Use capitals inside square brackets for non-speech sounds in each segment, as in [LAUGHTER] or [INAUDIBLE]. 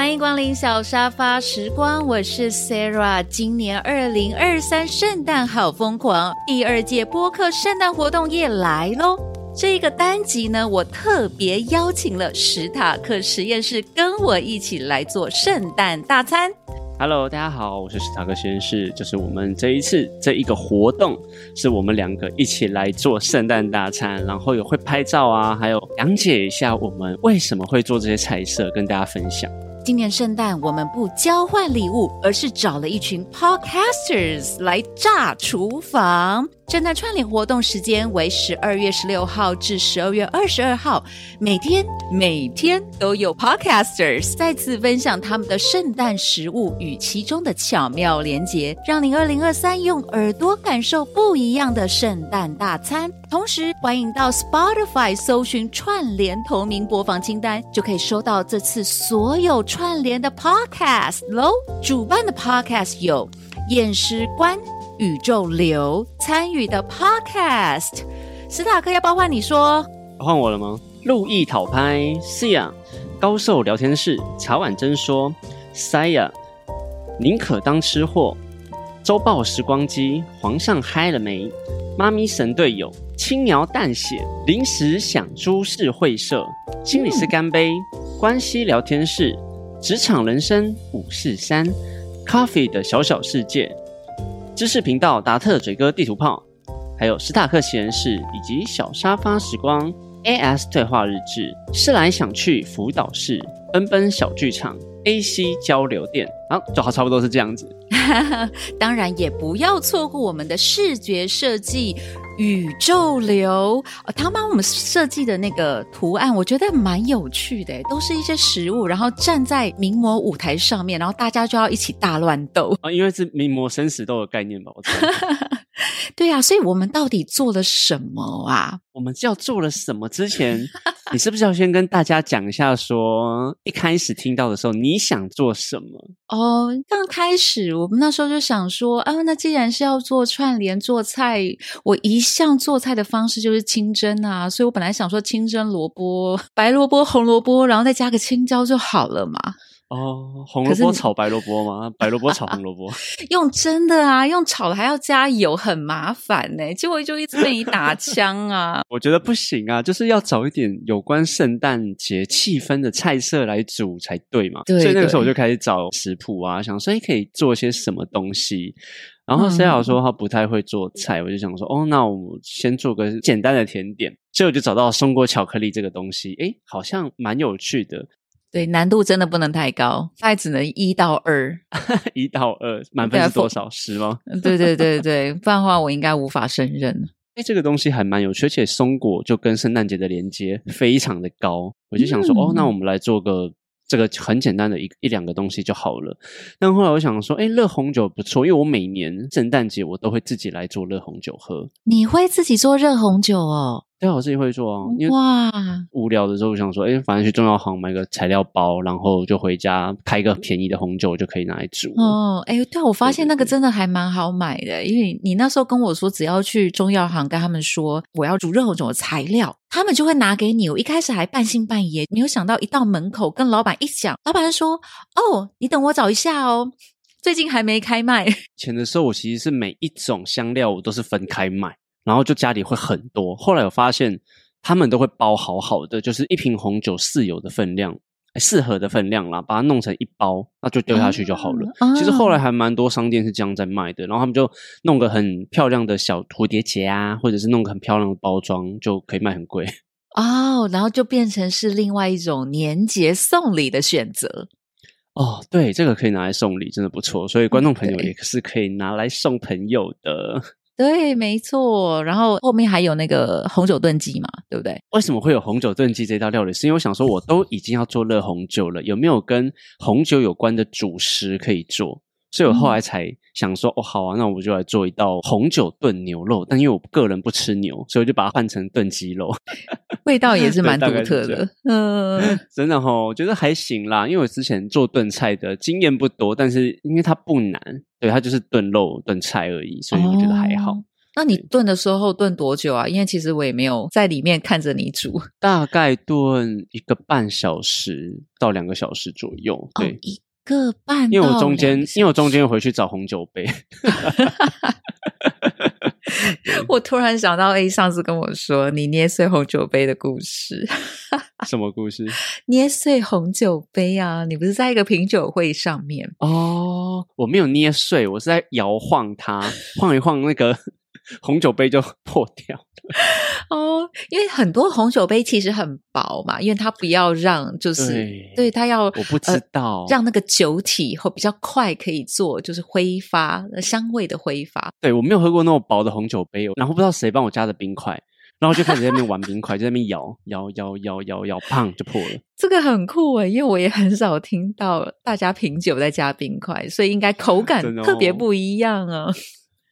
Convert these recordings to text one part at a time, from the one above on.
欢迎光临小沙发时光，我是 Sarah。今年二零二三圣诞好疯狂，第二届播客圣诞活动也来喽。这个单集呢，我特别邀请了史塔克实验室跟我一起来做圣诞大餐。Hello，大家好，我是史塔克实验室。就是我们这一次这一个活动，是我们两个一起来做圣诞大餐，然后有会拍照啊，还有讲解一下我们为什么会做这些菜色，跟大家分享。今年圣诞我们不交换礼物，而是找了一群 podcasters 来炸厨房。圣诞串联活动时间为十二月十六号至十二月二十二号，每天每天都有 podcasters 再次分享他们的圣诞食物与其中的巧妙连结，让您二零二三用耳朵感受不一样的圣诞大餐。同时，欢迎到 Spotify 搜寻串联同名播放清单，就可以收到这次所有串联的 podcast 喽。主办的 podcast 有验尸官、宇宙流参与的 podcast。史塔克要包换你说？换我了吗？路易讨拍，Sia，高寿聊天室，茶碗真说，Sia 宁可当吃货，周报时光机，皇上嗨了没？妈咪神队友，轻描淡写，临时想株式会社，心理师干杯，关系聊天室，职场人生五四三，Coffee 的小小世界，知识频道达特嘴哥地图炮，还有史塔克实验室以及小沙发时光 AS 对话日志，思来想去辅导室，奔奔小剧场。AC 交流电，啊，就好差不多是这样子。[LAUGHS] 当然也不要错过我们的视觉设计宇宙流，呃他帮我们设计的那个图案，我觉得蛮有趣的，都是一些食物，然后站在名模舞台上面，然后大家就要一起大乱斗。啊，因为是名模生死斗的概念吧，我猜。[LAUGHS] [LAUGHS] 对啊，所以我们到底做了什么啊？我们要做了什么之前，你是不是要先跟大家讲一下说一开始听到的时候你想做什么？哦，刚开始我们那时候就想说，啊，那既然是要做串联做菜，我一向做菜的方式就是清蒸啊，所以我本来想说清蒸萝卜、白萝卜、红萝卜，然后再加个青椒就好了嘛。哦，红萝卜炒白萝卜吗？白萝卜炒红萝卜。[LAUGHS] 用蒸的啊，用炒的还要加油，很麻烦呢、结果就一直被你打枪啊。[LAUGHS] 我觉得不行啊，就是要找一点有关圣诞节气氛的菜色来煮才对嘛。对所以那个时候我就开始找食谱啊，想说诶可以做些什么东西。然后嗯 C 老说他不太会做菜，我就想说哦，那我先做个简单的甜点。所以我就找到松果巧克力这个东西，诶，好像蛮有趣的。对，难度真的不能太高，大概只能一到二。[LAUGHS] 一到二，满分是多少？十吗？[LAUGHS] 对对对对，不然的话我应该无法胜任。哎，这个东西还蛮有趣，而且松果就跟圣诞节的连接非常的高。我就想说，哦，那嗯我们来做个这个很简单的一一两个东西就好了。但后来我想说，哎，热红酒不错，因为我每年圣诞节我都会自己来做热红酒喝。你会自己做热红酒哦？对啊，我自己会做啊，因为哇，无聊的时候，我想说，哎，反正去中药行买个材料包，然后就回家开个便宜的红酒就可以拿来煮。哦，哎，对啊，我发现那个真的还蛮好买的，因为你那时候跟我说，只要去中药行跟他们说我要煮热红酒的材料，他们就会拿给你。我一开始还半信半疑，没有想到一到门口跟老板一讲，老板就说：“哦，你等我找一下哦，最近还没开卖。[LAUGHS] 前的时候，我其实是每一种香料我都是分开卖，然后就家里会很多。后来我发现他们都会包好好的，就是一瓶红酒四有的分量，哎四盒的分量啦，把它弄成一包，那就丢下去就好了。哦其实后来还蛮多商店是这样在卖的，然后他们就弄个很漂亮的小蝴蝶结啊，或者是弄个很漂亮的包装，就可以卖很贵。[LAUGHS] 哦，然后就变成是另外一种年节送礼的选择。哦，对，这个可以拿来送礼，真的不错。所以观众朋友也是可以拿来送朋友的。对，没错。然后后面还有那个红酒炖鸡嘛，对不对？为什么会有红酒炖鸡这道料理？是因为我想说，我都已经要做热红酒了，有没有跟红酒有关的主食可以做？所以我后来才想说，哦，好啊，那我就来做一道红酒炖牛肉。但因为我个人不吃牛，所以我就把它换成炖鸡肉。[LAUGHS] 味道也是蛮独特的。嗯，[LAUGHS] 真的哈、我觉得还行啦。因为我之前做炖菜的经验不多，但是因为它不难，对，它就是炖肉、炖菜而已，所以我觉得还好。哦那你炖的时候炖多久啊？因为其实我也没有在里面看着你煮，大概炖一个半小时到两个小时左右。对，一个半，因为我中间因为我中间回去找红酒杯。[LAUGHS] 我突然想到，A 上次跟我说你捏碎红酒杯的故事。什么故事？[LAUGHS] 捏碎红酒杯啊！你不是在一个品酒会上面哦？我没有捏碎，我是在摇晃它，晃一晃那个。红酒杯就 [LAUGHS] 破掉了哦，因为很多红酒杯其实很薄嘛，因为它不要让就是对它要我不知道让那个酒体会比较快可以做就是挥发香味的挥发。对我没有喝过那么薄的红酒杯，然后不知道谁帮我加的冰块，然后就开始在那边玩冰块，在那边摇摇摇摇摇摇，砰就破了。这个很酷诶，因为我也很少听到大家品酒在加冰块，所以应该口感特别不一样啊。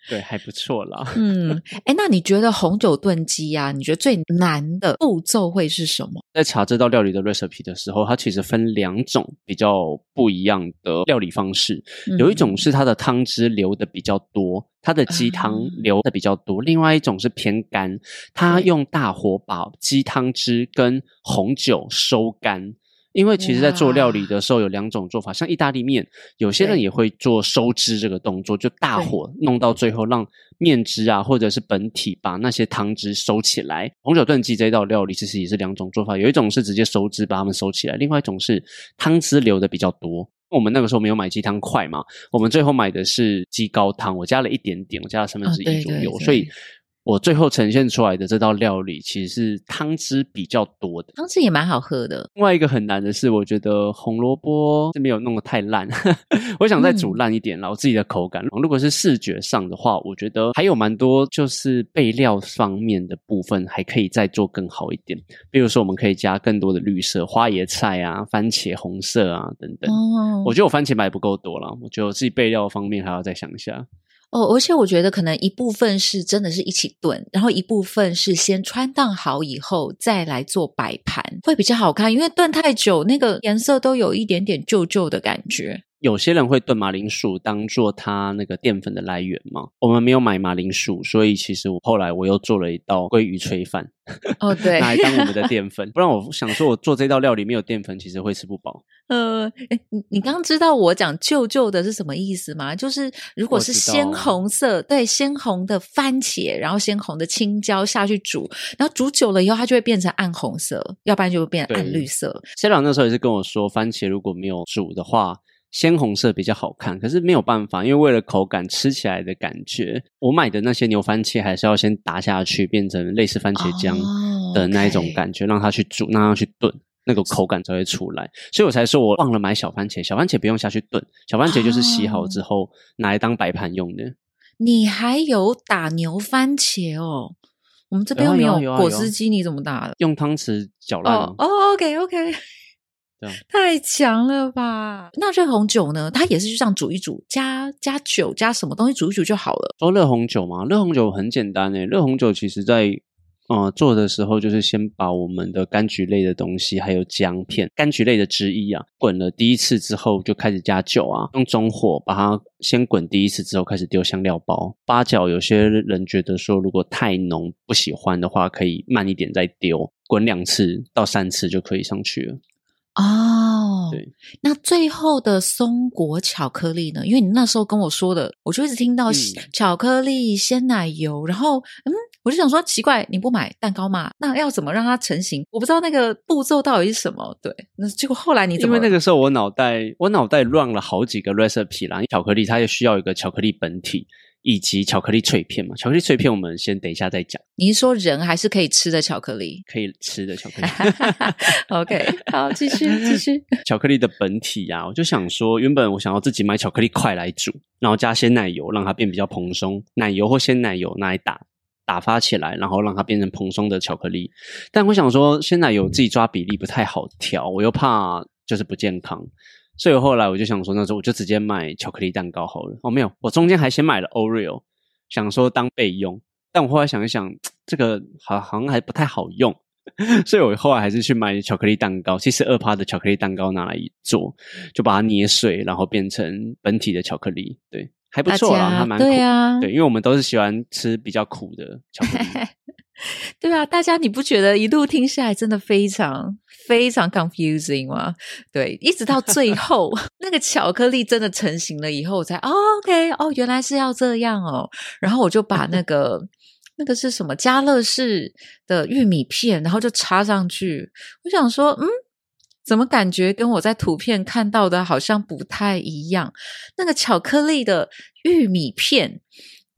对，还不错啦。[LAUGHS] 嗯，哎，那你觉得红酒炖鸡啊？你觉得最难的步骤会是什么？在查这道料理的 recipe 的时候，它其实分两种比较不一样的料理方式。有一种是它的汤汁流的比较多，它的鸡汤流的比较多；另外一种是偏干，它用大火把鸡汤汁跟红酒收干。因为其实，在做料理的时候有两种做法，像意大利面，有些人也会做收汁这个动作，就大火弄到最后，让面汁啊，或者是本体把那些汤汁收起来。红酒炖鸡这道料理其实也是两种做法，有一种是直接收汁把它们收起来，另外一种是汤汁留的比较多。我们那个时候没有买鸡汤块嘛，我们最后买的是鸡高汤，我加了一点点，我加了三分之一左右，所以。我最后呈现出来的这道料理，其实是汤汁比较多的，汤汁也蛮好喝的。另外一个很难的是，我觉得红萝卜是没有弄得太烂，[LAUGHS] 我想再煮烂一点，然后自己的口感。如果是视觉上的话，我觉得还有蛮多就是备料方面的部分还可以再做更好一点。比如说，我们可以加更多的绿色花椰菜啊、番茄红色啊等等。哦，我觉得我番茄买不够多了，我觉得我自己备料方面还要再想一下。哦，而且我觉得可能一部分是真的是一起炖，然后一部分是先穿烫好以后再来做摆盘，会比较好看。因为炖太久，那个颜色都有一点点旧旧的感觉。有些人会炖马铃薯当做它那个淀粉的来源嘛？我们没有买马铃薯，所以其实我后来我又做了一道鲑鱼炊饭。哦，对，[LAUGHS] 拿来当我们的淀粉。不然我想说，我做这道料理没有淀粉，其实会吃不饱。呃，哎，你你刚刚知道我讲旧旧的是什么意思吗？就是如果是鲜红色，对，鲜红的番茄，然后鲜红的青椒下去煮，然后煮久了以后，它就会变成暗红色，要不然就会变暗绿色。谢老那时候也是跟我说，番茄如果没有煮的话。鲜红色比较好看，可是没有办法，因为为了口感吃起来的感觉，我买的那些牛番茄还是要先打下去，变成类似番茄酱的那一种感觉，让它去煮，让它去炖，那个口感才会出来。所以我才说我忘了买小番茄，小番茄不用下去炖，小番茄就是洗好之后拿来当摆盘用的。你还有打牛番茄哦？我们这边没有果汁机，你怎么打的？用汤匙搅烂。哦，OK 太强了吧？那热红酒呢？它也是就这样煮一煮，加加酒，加什么东西煮一煮就好了。说热红酒嘛，热红酒很简单诶。热红酒其实在呃做的时候，就是先把我们的柑橘类的东西，还有姜片、柑橘类的汁液啊，滚了第一次之后，就开始加酒啊，用中火把它先滚第一次之后，开始丢香料包、八角。有些人觉得说，如果太浓不喜欢的话，可以慢一点再丢，滚两次到三次就可以上去了。哦，对，那最后的松果巧克力呢？因为你那时候跟我说的，我就一直听到巧克力、鲜奶油，然后嗯，我就想说奇怪，你不买蛋糕吗？那要怎么让它成型？我不知道那个步骤到底是什么。对，那结果后来你因为那个时候我脑袋我脑袋乱了好几个 recipe 啦，巧克力它也需要一个巧克力本体。以及巧克力脆片嘛，巧克力脆片我们先等一下再讲。你是说人还是可以吃的巧克力？可以吃的巧克力。[LAUGHS] OK，好，继续 [LAUGHS] 继续。巧克力的本体呀，我就想说，原本我想要自己买巧克力块来煮，然后加鲜奶油让它变比较蓬松，奶油或鲜奶油拿来打打发起来，然后让它变成蓬松的巧克力。但我想说，鲜奶油自己抓比例不太好调，我又怕就是不健康。所以后来我就想说，那时候我就直接买巧克力蛋糕好了。哦，没有，我中间还先买了 Oreo，想说当备用。但我后来想一想，这个好好像还不太好用，[LAUGHS] 所以我后来还是去买巧克力蛋糕，七十二趴的巧克力蛋糕拿来做，就把它捏碎，然后变成本体的巧克力。对，还不错啦，还蛮苦。对啊，对，因为我们都是喜欢吃比较苦的巧克力。[LAUGHS] 对啊，大家你不觉得一路听下来真的非常非常 confusing 吗？对，一直到最后 [LAUGHS] 那个巧克力真的成型了以后，我才、哦、OK 哦，原来是要这样哦。然后我就把那个那个是什么家乐士的玉米片，然后就插上去。我想说，嗯。怎么感觉跟我在图片看到的好像不太一样？那个巧克力的玉米片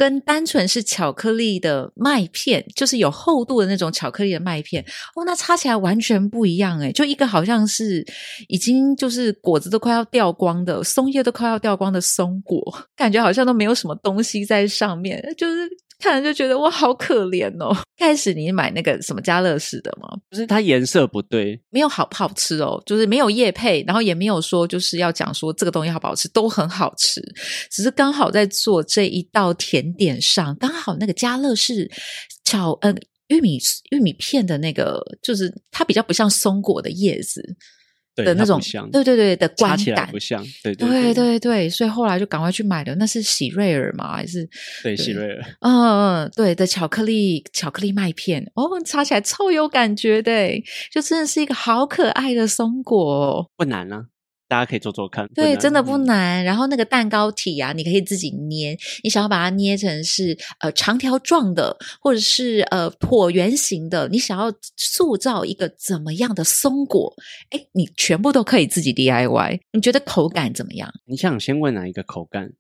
跟单纯是巧克力的麦片，就是有厚度的那种巧克力的麦片，哦，那插起来完全不一样诶就一个好像是已经就是果子都快要掉光的，松叶都快要掉光的松果，感觉好像都没有什么东西在上面，就是看了就觉得我，好可怜哦。[LAUGHS] 开始你买那个什么家乐士的吗？不是它颜色不对，没有好不好吃哦，就是没有叶配，然后也没有说就是要讲说这个东西好不好吃，都很好吃，只是刚好在做这一道甜点上，刚好那个家乐士巧呃玉米玉米片的那个，就是它比较不像松果的叶子对的那种对对对的观插起来感不。像，对对对对对，所以后来就赶快去买了，那是喜瑞尔嘛？还是对，喜瑞尔。嗯嗯，对的，巧克力巧克力麦片，哦，擦起来超有感觉的，就真的是一个好可爱的松果、哦。不难啊，大家可以做做看。对，真的不嗯难。然后那个蛋糕体啊，你可以自己捏，你想要把它捏成是呃长条状的，或者是呃椭圆形的，你想要塑造一个怎么样的松果，哎，你全部都可以自己 DIY。你觉得口感怎么样？你想先问哪一个口感？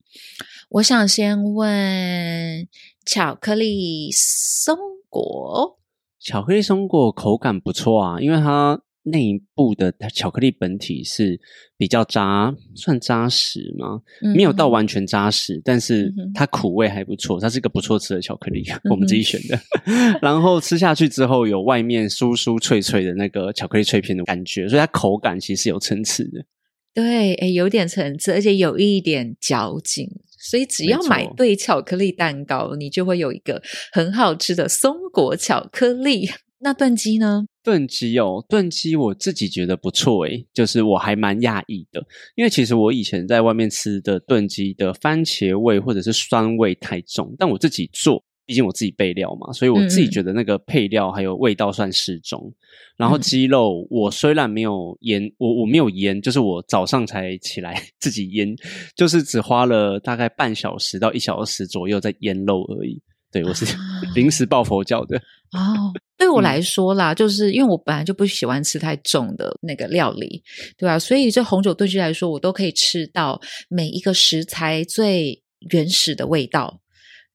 我想先问巧克力松果。巧克力松果口感不错啊，因为它内部的巧克力本体是比较扎，算扎实吗？没有到完全扎实，但是它苦味还不错，它是一个不错吃的巧克力，我们自己选的。[LAUGHS] 然后吃下去之后，有外面酥酥脆脆的那个巧克力脆片的感觉，所以它口感其实是有层次的。对，诶有点层次，而且有一点嚼劲，所以只要买对巧克力蛋糕，你就会有一个很好吃的松果巧克力。那炖鸡呢？炖鸡哦，炖鸡我自己觉得不错诶，就是我还蛮讶异的，因为其实我以前在外面吃的炖鸡的番茄味或者是酸味太重，但我自己做，毕竟我自己备料嘛，所以我自己觉得那个配料还有味道算适中。然后嗯鸡肉我虽然没有腌，我我没有腌，就是我早上才起来 [LAUGHS] 自己腌，就是只花了大概半小时到一小时左右在腌肉而已。对我是啊临时抱佛脚的。哦，对我嗯来说啦，就是因为我本来就不喜欢吃太重的那个料理，对吧、所以这红酒炖鸡来说，我都可以吃到每一个食材最原始的味道。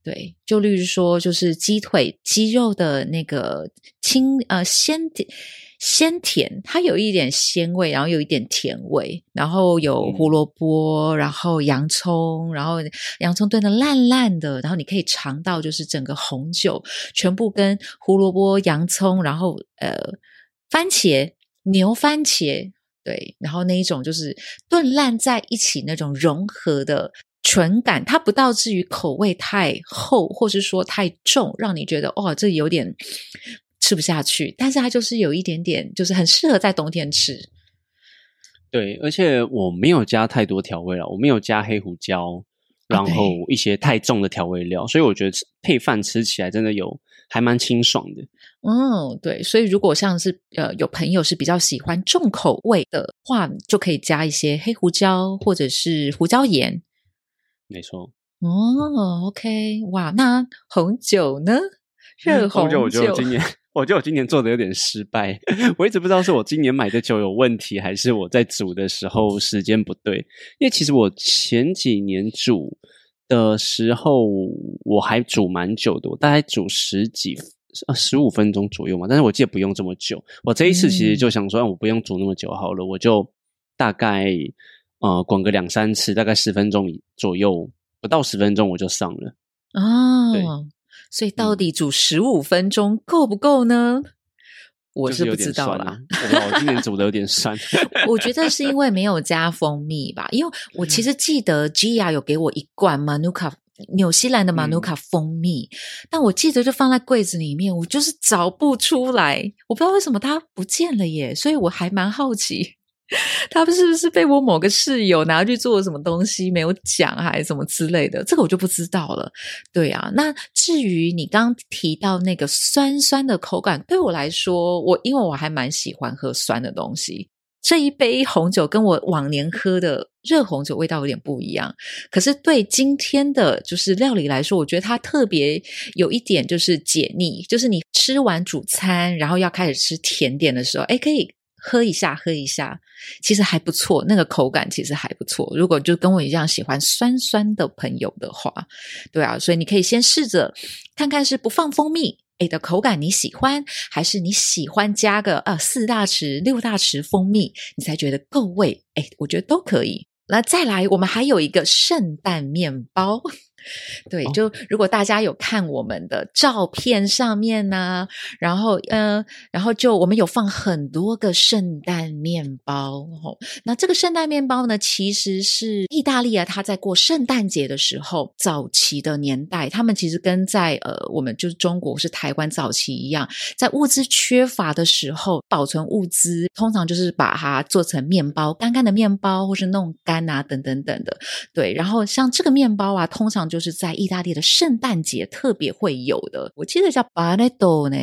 对，就例如说，就是鸡腿、鸡肉的那个清呃鲜甜鲜甜，它有一点鲜味，然后有一点甜味，然后有胡萝卜，然后洋葱，然后洋葱炖的烂烂的，然后你可以尝到就是整个红酒全部跟胡萝卜、洋葱，然后呃番茄、牛番茄，对，然后那一种就是炖烂在一起那种融合的纯感，它不到至于口味太厚，或是说太重，让你觉得哦这有点吃不下去，但是它就是有一点点，就是很适合在冬天吃。对，而且我没有加太多调味了，我没有加黑胡椒，然对后一些太重的调味料，所以我觉得配饭吃起来真的有还蛮清爽的。嗯，对，所以如果像是呃有朋友是比较喜欢重口味的话，就可以加一些黑胡椒或者是胡椒盐。没错，哦，OK，哇，那红酒呢？热红红酒我觉得我今年，我觉得我今年做的有点失败，我一直不知道是我今年买的酒有问题，还是我在煮的时候时间不对。因为其实我前几年煮的时候，我还煮蛮久的，我大概煮十几。呃，十五分钟左右嘛，但是我记得不用这么久。我这一次其实就想说，啊我不用煮那么久好了，我就大概呃滚个两三次，大概十分钟左右，不到十分钟我就上了。对哦，所以到嗯底煮十五分钟够不够呢？我就是不知道啦。我今年煮的有点酸。[LAUGHS] 我觉得是因为没有加蜂蜜吧，因为我其实记得 Gia 有给我一罐 Manuka 纽西兰的嗯 Manuka 蜂蜜，但我记得就放在柜子里面，我就是找不出来，我不知道为什么它不见了耶，所以我还蛮好奇。[LAUGHS] 他们是不是被我某个室友拿去做什么东西没有讲，还是什么之类的？这个我就不知道了。对啊，那至于你刚提到那个酸酸的口感，对我来说，我因为我还蛮喜欢喝酸的东西。这一杯红酒跟我往年喝的热红酒味道有点不一样，可是对今天的就是料理来说，我觉得它特别有一点就是解腻，就是你吃完主餐，然后要开始吃甜点的时候，哎，可以喝一下，喝一下，其实还不错，那个口感其实还不错。如果就跟我一样喜欢酸酸的朋友的话，对啊，所以你可以先试着看看是不放蜂蜜。诶的口感你喜欢，还是你喜欢加个呃四大匙、六大匙蜂蜜，你才觉得够味？诶我觉得都可以。那再来，我们还有一个圣诞面包。对，就如果大家有看我们的照片上面呢，然后嗯，然后就我们有放很多个圣诞面包。吼，那这个圣诞面包呢，其实是意大利啊，他在过圣诞节的时候，早期的年代，他们其实跟在呃我们就是中国是台湾早期一样，在物资缺乏的时候，保存物资通常就是把它做成面包，干干的面包，或是弄干啊，等等等的。对，然后像这个面包啊，通常就就是在意大利的圣诞节特别会有的，我记得叫 Banetto 呢。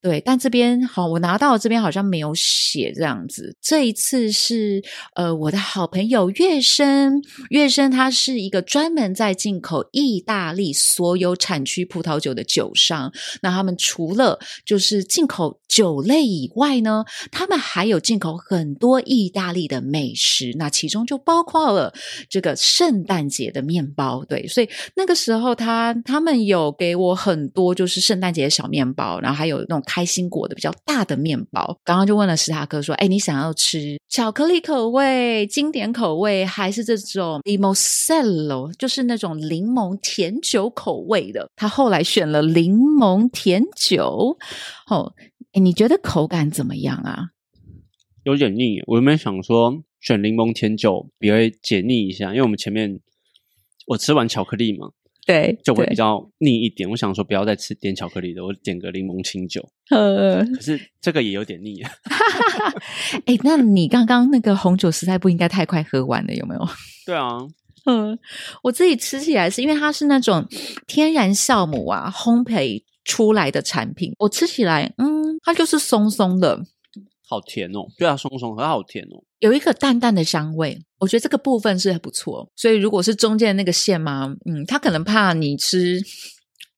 对，但这边好，我拿到这边好像没有写这样子。这一次是呃，我的好朋友月生，月生他是一个专门在进口意大利所有产区葡萄酒的酒商。那他们除了就是进口酒类以外呢，他们还有进口很多意大利的美食。那其中就包括了这个圣诞节的面包。对，所以。那个时候，他他们有给我很多，就是圣诞节的小面包，然后还有那种开心果的比较大的面包。刚刚就问了史塔克说：“哎，你想要吃巧克力口味、经典口味，还是这种 limosello，就是那种柠檬甜酒口味的？”他后来选了柠檬甜酒。哦，哎，你觉得口感怎么样啊？有点腻。我有没有想说选柠檬甜酒，比较解腻一下？因为我们前面。我吃完巧克力嘛，对，就会比较腻一点。我想说不要再吃点巧克力的，我点个柠檬清酒。呃，可是这个也有点腻。[LAUGHS] 哎，那你刚刚那个红酒实在不应该太快喝完了，有没有？[LAUGHS] 对啊，嗯，我自己吃起来是因为它是那种天然酵母啊烘焙出来的产品，我吃起来，嗯，它就是松松的。好甜哦，对啊，松松，很好甜哦，有一个淡淡的香味，我觉得这个部分是不错。所以如果是中间那个馅嘛，嗯，他可能怕你吃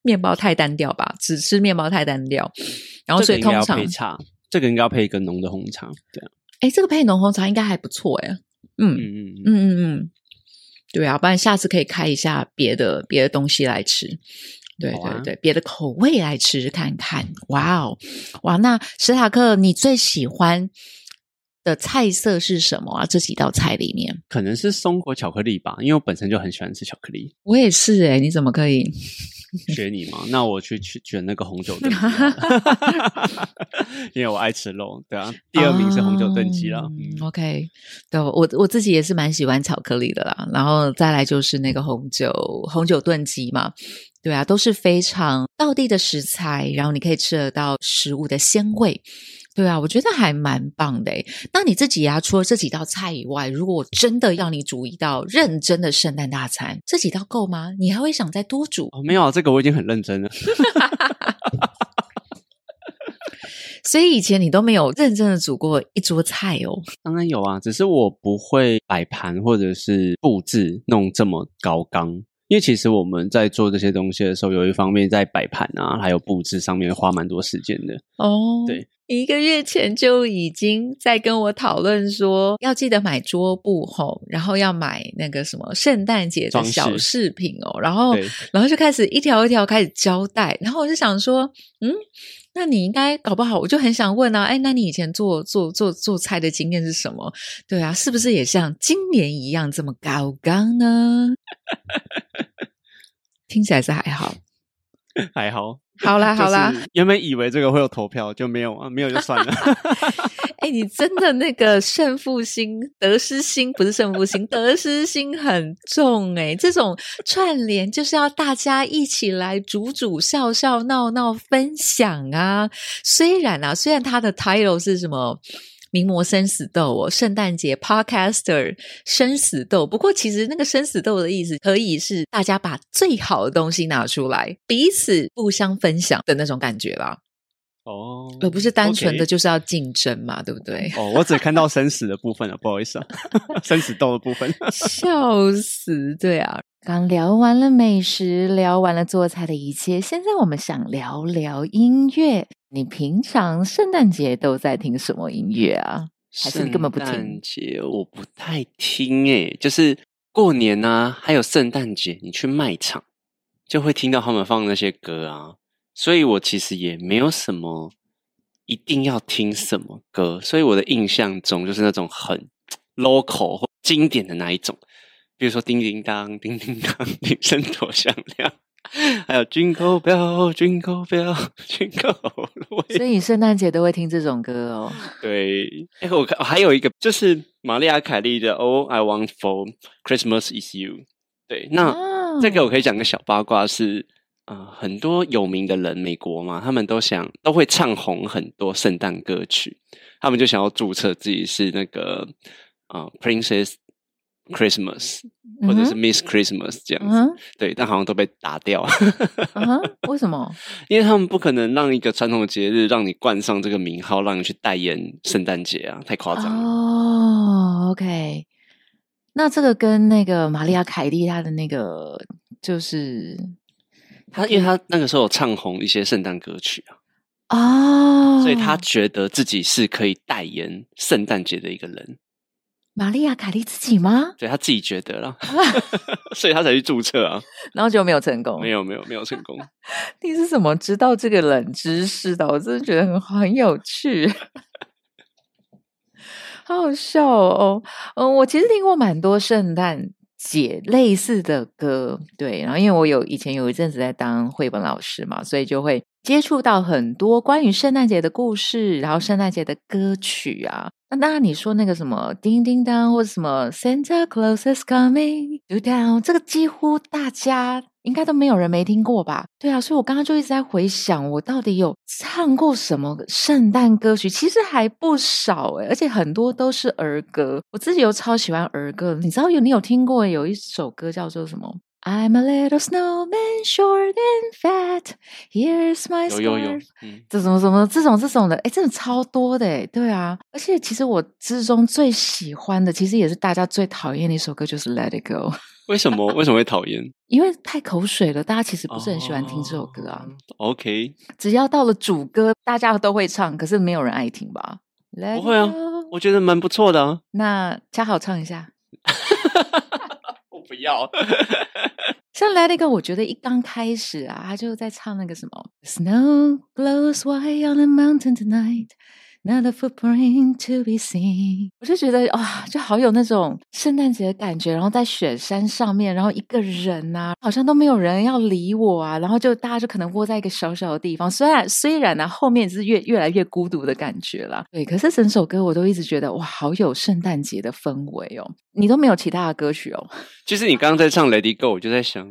面包太单调吧，只吃面包太单调，然后所以通常配茶，这个应该要配一个浓的红茶，对啊，哎，这个配浓红茶应该还不错哎，嗯嗯嗯嗯嗯嗯，对啊，不然下次可以开一下别的别的东西来吃。对对对，别的口味来吃看看。哇哦，哇！那史塔克，你最喜欢的菜色是什么啊？这几道菜里面，可能是松果巧克力吧，因为我本身就很喜欢吃巧克力。我也是哎，你怎么可以学你嘛？那我去去选那个红酒炖鸡，[LAUGHS] 因为我爱吃肉。对啊，第二名是红酒炖鸡了。嗯，OK，对，我我自己也是蛮喜欢巧克力的啦。然后再来就是那个红酒红酒炖鸡嘛。对啊，都是非常道地的食材，然后你可以吃得到食物的鲜味。对啊，我觉得还蛮棒的。那你自己呀，除了这几道菜以外，如果我真的要你煮一道认真的圣诞大餐，这几道够吗？你还会想再多煮？没有，这个我已经很认真了。[LAUGHS] 所以以前你都没有认真的煮过一桌菜哦？当然有啊，只是我不会摆盘或者是布置弄这么高纲。因为其实我们在做这些东西的时候，有一方面在摆盘啊，还有布置上面花蛮多时间的。哦，对，一个月前就已经在跟我讨论说，要记得买桌布吼，然后要买那个什么圣诞节的小饰品哦，然后，然后就开始一条一条开始交代，然后我就想说，嗯。那你应该搞不好，我就很想问啊，哎，那你以前做做做做菜的经验是什么？对啊，是不是也像今年一样这么高刚呢？[LAUGHS] 听起来是还好，还好。[LAUGHS] 好啦好啦，原本以为这个会有投票，就没有啊，没有就算了。[LAUGHS] 哎，你真的那个胜负心、得失心不是胜负心，得失心很重哎。[LAUGHS] 这种串联就是要大家一起来煮煮、笑笑、闹闹、分享啊。虽然啊，虽然他的 title 是什么？名模生死斗哦，圣诞节 Podcaster 生死斗。不过其实那个生死斗的意思，可以是大家把最好的东西拿出来，彼此互相分享的那种感觉啦。哦，而不是单纯的就是要竞争嘛，对不对？哦，我只看到生死的部分了，不好意思啊，[LAUGHS] 生死斗的部分。[LAUGHS] 笑死！对啊，刚聊完了美食，聊完了做菜的一切，现在我们想聊聊音乐。你平常圣诞节都在听什么音乐啊？还是你根本不听圣诞节我不太听诶，就是过年啊，还有圣诞节，你去卖场就会听到他们放那些歌啊，所以我其实也没有什么一定要听什么歌，所以我的印象中就是那种很 local 或经典的那一种，比如说叮叮当、叮叮当，[LAUGHS] 铃声多响亮。还有 Jingle Bell, [LAUGHS] Jingle Bell, Jingle All the way。所以你圣诞节都会听这种歌哦。[LAUGHS] 对，哎，我看还有一个就是玛丽亚凯莉的《All I Want for Christmas Is You》。对，那、啊这个我可以讲个小八卦是，呃，很多有名的人，美国嘛，他们都想都会唱红很多圣诞歌曲，他们就想要注册自己是那个呃 Princess Christmas 或者是 Miss Christmas 这样对，但好像都被打掉，为什么？[LAUGHS] 因为他们不可能让一个传统的节日让你冠上这个名号，让你去代言圣诞节啊，太夸张了。哦，OK。那这个跟那个玛利亚凯莉她的那个就是他因为他那个时候有唱红一些圣诞歌曲啊，哦，所以他觉得自己是可以代言圣诞节的一个人，玛丽亚凯莉自己吗？对他自己觉得啦，[LAUGHS] 所以他才去注册啊。[LAUGHS] 然后就没有成功，没有没有没有成功，[LAUGHS] 你是怎么知道这个冷知识的？我真的觉得很很有趣，好好笑哦。嗯，我其实听过蛮多圣诞写类似的歌，对。然后因为我有以前有一阵子在当绘本老师嘛，所以就会接触到很多关于圣诞节的故事，然后圣诞节的歌曲啊。那当然，你说那个什么叮叮当，或者什么 Santa Claus is coming to town，这个几乎大家应该都没有人没听过吧？对啊，所以我刚刚就一直在回想，我到底有唱过什么圣诞歌曲？其实还不少诶、而且很多都是儿歌。我自己又超喜欢儿歌，你知道有你有听过有一首歌叫做什么？I'm a little snowman, short and fat. Here's my 有有有 scarf.，嗯，这种什么这种这种的，哎，真的超多的，哎，对啊，而且其实我之中最喜欢的，其实也是大家最讨厌的一首歌，就是《Let It Go》，为什么 [LAUGHS] 为什么会讨厌？因为太口水了，大家其实不是很喜欢听这首歌啊。哦 OK，只要到了主歌，大家都会唱，可是没有人爱听吧？Let 不会啊我觉得蛮不错的啊。那恰好唱一下，我不要，像《Let It Go》，我觉得一刚开始啊，他就在唱那个什么，Snow glows white on the mountain tonight。Not a footprint to be seen，我就觉得哇，就好有那种圣诞节的感觉。然后在雪山上面，然后一个人呐、好像都没有人要理我啊。然后就大家就可能窝在一个小小的地方，虽然虽然呢、后面是越越来越孤独的感觉啦。对，可是整首歌我都一直觉得哇，好有圣诞节的氛围哦。你都没有其他的歌曲哦？[LAUGHS] 其实你刚刚在唱《Let It Go》，我就在想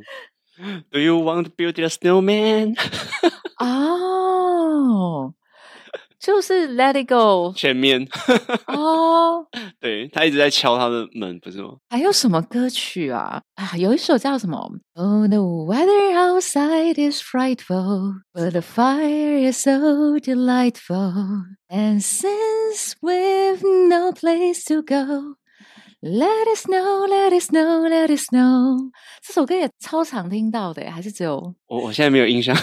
，Do you want to build a snowman？哦，就是 Let It Go 前面，哦。对他一直在敲他的门，不是吗？还有什么歌曲啊？啊，有一首叫什么？Oh, the weather outside is frightful, but the fire is so delightful. And since we've no place to go, let it snow, let it snow, let it snow。这首歌也超常听到的，还是只有我我现在没有印象。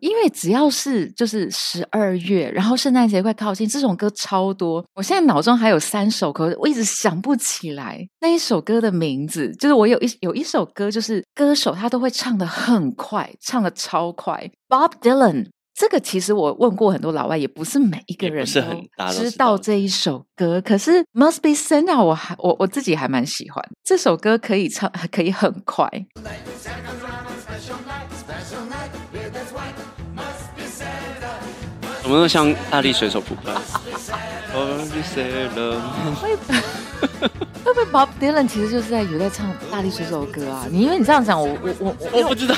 因为只要是就是十二月，然后圣诞节快靠近，这种歌超多。我现在脑中还有三首歌，我一直想不起来那一首歌的名字。就是我有一有一首歌，就是歌手他都会唱的很快，唱的超快。Bob Dylan。这个其实我问过很多老外，也不是每一个人都知道这一首歌。可是 Must Be Santa，我还我我自己还蛮喜欢这首歌，可以唱，可以很快。们都像大力水手扑克。Oh, you said love 会会不会 Bob Dylan 其实就是在有在唱大力水手的歌啊？你因为你这样讲，我我我我我不知道，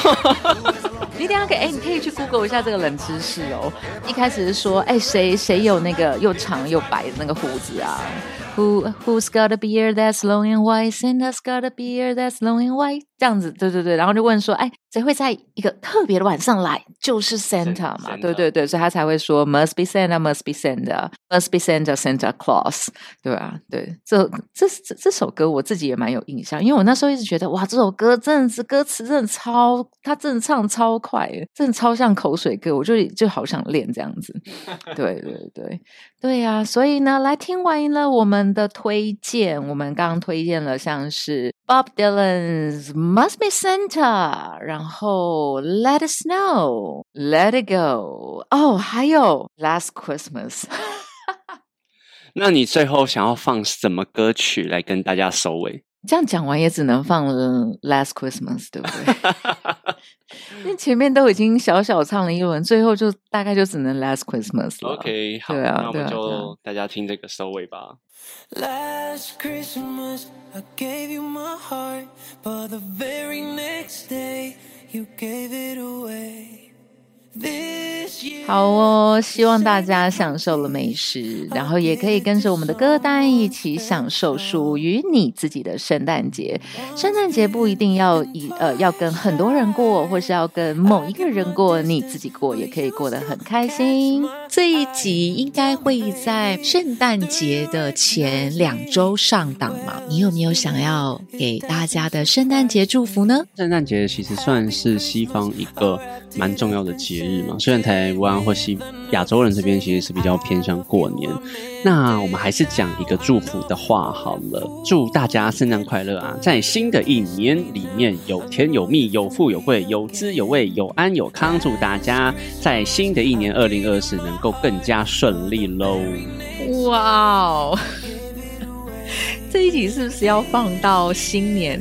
你一定要给哎，你可以去 Google 一下这个冷知识哦。一开始是说，哎，谁谁有那个又长又白的那个胡子啊？Who who's got a beard that's long and white? Santa's got a beard that's long and white. 这样子，对对对，然后就问说，哎，谁会在一个特别的晚上来？就是 Santa 嘛，对对对，所以他才会说 Must be Santa, must be Santa, must be Santa, Santa Claus，对吧？对，这这这这首歌我自己也蛮有印象，因为我那时候一直觉得，哇，这首歌真的是歌词真的超，他真的唱超快，真的超像口水歌，我就就好想练这样子。对对对对呀，所以呢，来听完了我们。的推荐，我们刚刚推荐了像是 Bob Dylan's Must Be Santa，然后 Let It Snow，Let It Go，哦，还有 Last Christmas。那你最后想要放什么歌曲来跟大家收尾？这样讲完也只能放 [LAUGHS] Last Christmas，对不对？ [LAUGHS] 因为前面都已经小小唱了一轮，最后就大概就只能 Last Christmas 了。OK，好，那我们就大家听这个收尾吧。Last Christmas I gave you my heart, but the very next day you gave it away. 好哦，希望大家享受了美食，然后也可以跟着我们的歌单一起享受属于你自己的圣诞节。圣诞节不一定要以呃要跟很多人过，或是要跟某一个人过，你自己过也可以过得很开心。这一集应该会在圣诞节的前两周上档嘛？你有没有想要给大家的圣诞节祝福呢？圣诞节其实算是西方一个蛮重要的节。日嘛，虽然台湾或西亚洲人这边其实是比较偏向过年，那我们还是讲一个祝福的话好了，祝大家圣诞快乐啊！在新的一年里面有甜有蜜，有富有贵，有滋有味，有安有康，祝大家在新的一年二零二四能够更加顺利喽！哇哦，[LAUGHS] 这一集是不是要放到新年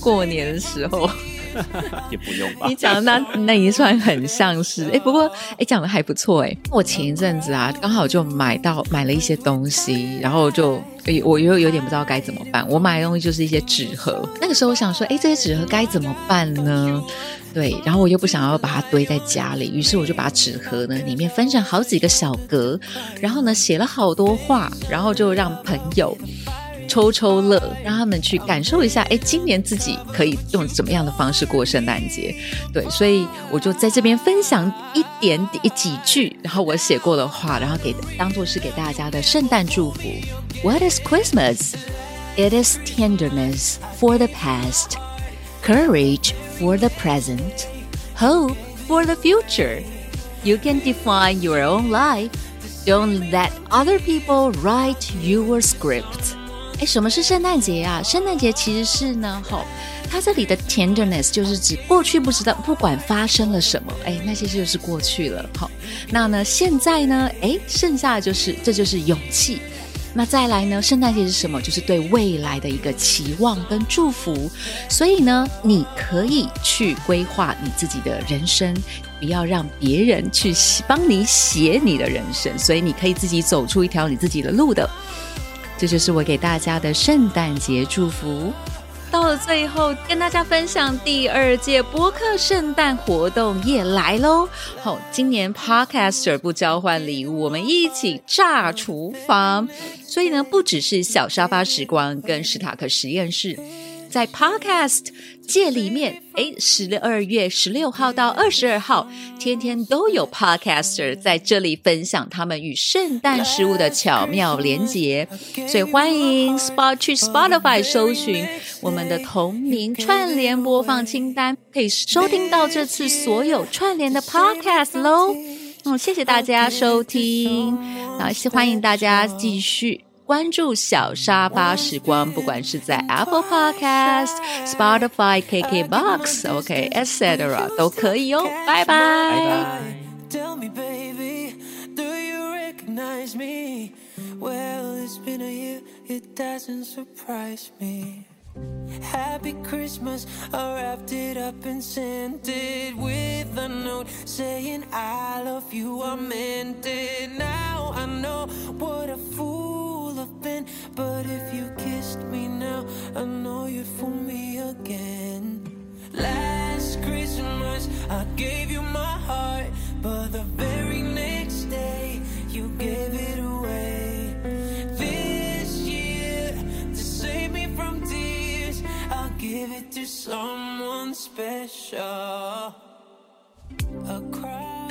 过年的时候？[LAUGHS] 也不用吧。你讲的那那一串很像是哎，不过哎讲的还不错哎。我前一阵子啊，刚好就买到买了一些东西，然后就我又有点不知道该怎么办。我买的东西就是一些纸盒，那个时候我想说，哎，这些纸盒该怎么办呢？对，然后我又不想要把它堆在家里，于是我就把纸盒呢里面分成好几个小格，然后呢写了好多话，然后就让朋友。抽抽乐，让他们去感受一下，哎，今年自己可以用怎么样的方式过圣诞节？对，所以我就在这边分享一点点几句，然后我写过的话，然后给当做是给大家的圣诞祝福。What is Christmas? It is tenderness for the past, courage for the present, hope for the future. You can define your own life. Don't let other people write your script. 哎，什么是圣诞节啊？圣诞节其实是呢，吼，它这里的 tenderness 就是指过去不知道，不管发生了什么，哎，那些就是过去了，好，那呢，现在呢，哎，剩下的就是，这就是勇气。那再来呢，圣诞节是什么？就是对未来的一个期望跟祝福。所以呢，你可以去规划你自己的人生，不要让别人去帮你写你的人生，所以你可以自己走出一条你自己的路的。这就是我给大家的圣诞节祝福。到了最后，跟大家分享第二届播客圣诞活动也来喽！好，今年 Podcaster 不交换礼物，我们一起炸厨房。所以呢，不只是小沙发时光跟史塔克实验室。在 Podcast 界里面，哎，十二月十六号到二十二号，天天都有 Podcaster 在这里分享他们与圣诞食物的巧妙连结，所以欢迎 Spot 去 Spotify 搜寻我们的同名串联播放清单，可以收听到这次所有串联的 Podcast 喽。嗯，谢谢大家收听，那欢迎大家继续。关注小沙发时光，不管是在 Apple Podcast、Spotify、KKBox、OK、etc. 都可以哦。拜拜。Tell me, baby, do you recognize me? Well, it's been a year, it doesn't surprise me. Happy Christmas, I wrapped it up and sent it with a note saying I love you. I meant it. Now I know what a fool I've been. But if you kissed me now, I know you'd fool me again. Last Christmas. Christmas, I gave you my heart, but the very next day, you gave it away. This year, to save me from tears, I'll give it to someone special. A cry